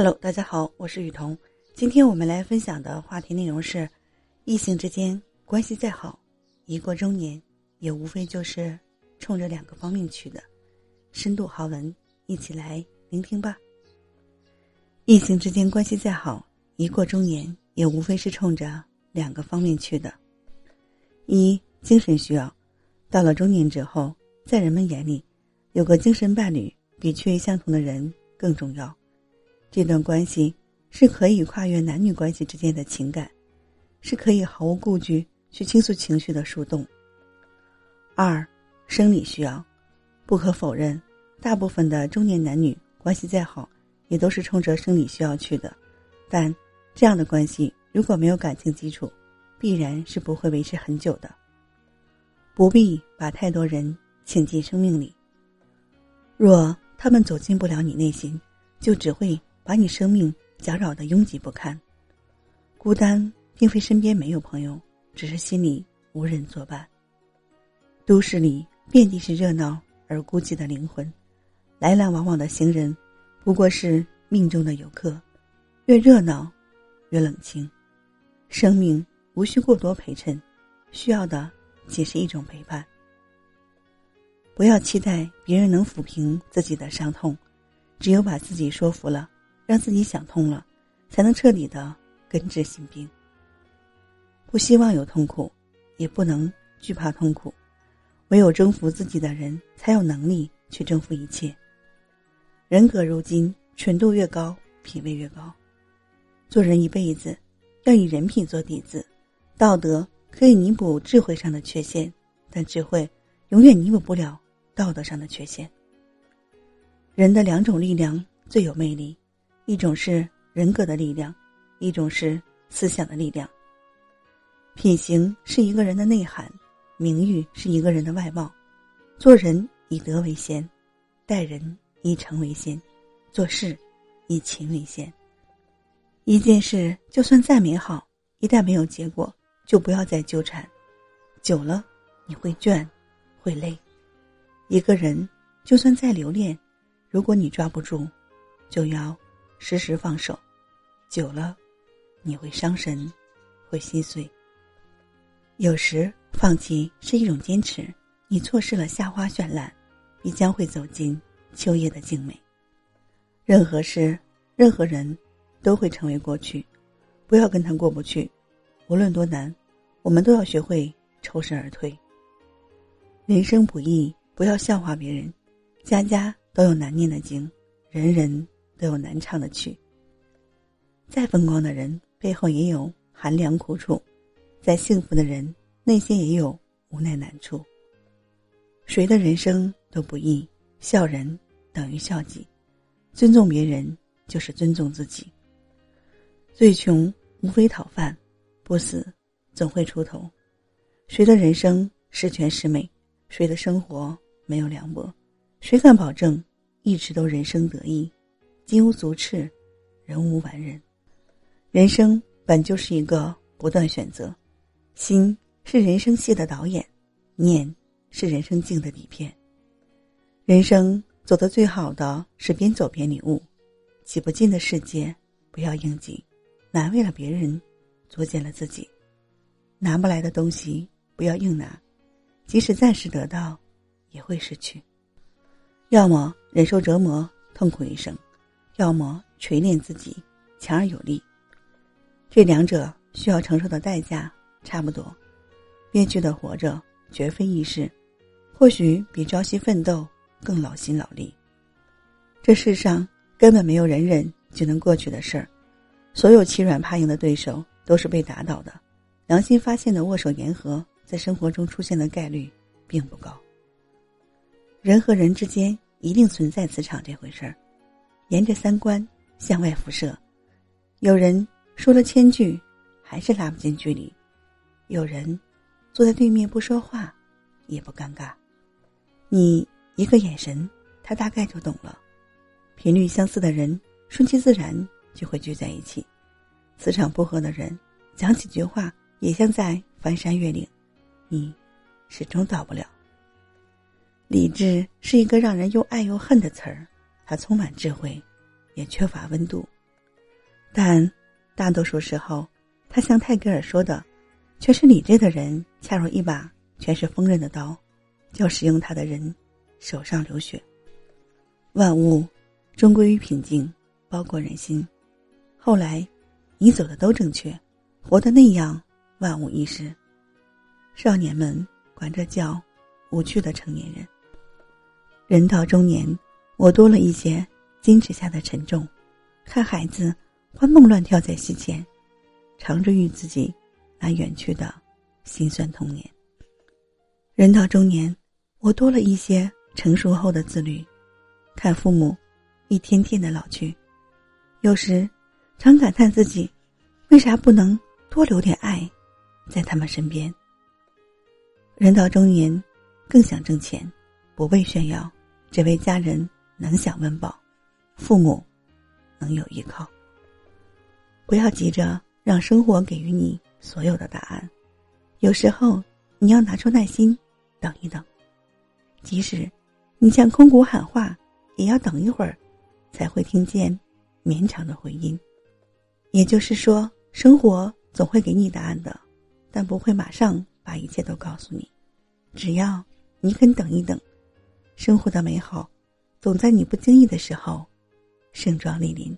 Hello，大家好，我是雨桐。今天我们来分享的话题内容是：异性之间关系再好，一过中年，也无非就是冲着两个方面去的。深度好文，一起来聆听吧。异性之间关系再好，一过中年，也无非是冲着两个方面去的。一、精神需要，到了中年之后，在人们眼里，有个精神伴侣比缺一相同的人更重要。这段关系是可以跨越男女关系之间的情感，是可以毫无顾忌去倾诉情绪的树洞。二，生理需要，不可否认，大部分的中年男女关系再好，也都是冲着生理需要去的。但这样的关系如果没有感情基础，必然是不会维持很久的。不必把太多人请进生命里，若他们走进不了你内心，就只会。把你生命搅扰的拥挤不堪，孤单并非身边没有朋友，只是心里无人作伴。都市里遍地是热闹而孤寂的灵魂，来来往往的行人，不过是命中的游客。越热闹，越冷清。生命无需过多陪衬，需要的仅是一种陪伴。不要期待别人能抚平自己的伤痛，只有把自己说服了。让自己想通了，才能彻底的根治心病。不希望有痛苦，也不能惧怕痛苦。唯有征服自己的人，才有能力去征服一切。人格如金，纯度越高，品味越高。做人一辈子，要以人品做底子。道德可以弥补智慧上的缺陷，但智慧永远弥补不了道德上的缺陷。人的两种力量最有魅力。一种是人格的力量，一种是思想的力量。品行是一个人的内涵，名誉是一个人的外貌。做人以德为先，待人以诚为先，做事以勤为先。一件事就算再美好，一旦没有结果，就不要再纠缠，久了你会倦，会累。一个人就算再留恋，如果你抓不住，就要。时时放手，久了，你会伤神，会心碎。有时放弃是一种坚持，你错失了夏花绚烂，你将会走进秋叶的静美。任何事，任何人，都会成为过去，不要跟他过不去。无论多难，我们都要学会抽身而退。人生不易，不要笑话别人。家家都有难念的经，人人。都有难唱的曲。再风光的人背后也有寒凉苦楚，再幸福的人内心也有无奈难处。谁的人生都不易，笑人等于笑己，尊重别人就是尊重自己。最穷无非讨饭，不死总会出头。谁的人生十全十美，谁的生活没有凉薄，谁敢保证一直都人生得意？金无足赤，人无完人。人生本就是一个不断选择，心是人生戏的导演，念是人生镜的底片。人生走得最好的是边走边领悟，挤不进的世界不要硬挤，难为了别人，作践了自己。拿不来的东西不要硬拿，即使暂时得到，也会失去。要么忍受折磨，痛苦一生。要么锤炼自己，强而有力。这两者需要承受的代价差不多。憋屈的活着绝非易事，或许比朝夕奋斗更劳心劳力。这世上根本没有人忍就能过去的事儿，所有欺软怕硬的对手都是被打倒的。良心发现的握手言和，在生活中出现的概率并不高。人和人之间一定存在磁场这回事儿。沿着三观向外辐射，有人说了千句，还是拉不近距离；有人坐在对面不说话，也不尴尬。你一个眼神，他大概就懂了。频率相似的人，顺其自然就会聚在一起；磁场不合的人，讲几句话也像在翻山越岭，你始终到不了。理智是一个让人又爱又恨的词儿。他充满智慧，也缺乏温度。但大多数时候，他像泰戈尔说的，却是理智的人恰如一把全是锋刃的刀，叫使用它的人手上流血。万物终归于平静，包括人心。后来，你走的都正确，活的那样万无一失。少年们管这叫无趣的成年人。人到中年，我多了一些矜持下的沉重。看孩子欢蹦乱跳在膝前，常追于自己那远去的心酸童年。人到中年，我多了一些成熟后的自律。看父母一天天的老去，有时常感叹自己为啥不能多留点爱在他们身边。人到中年，更想挣钱，不为炫耀，只为家人能享温饱，父母能有依靠。不要急着让生活给予你所有的答案，有时候你要拿出耐心，等一等，即使你向空谷喊话。也要等一会儿，才会听见绵长的回音。也就是说，生活总会给你答案的，但不会马上把一切都告诉你。只要你肯等一等，生活的美好总在你不经意的时候盛装莅临。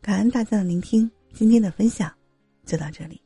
感恩大家的聆听，今天的分享就到这里。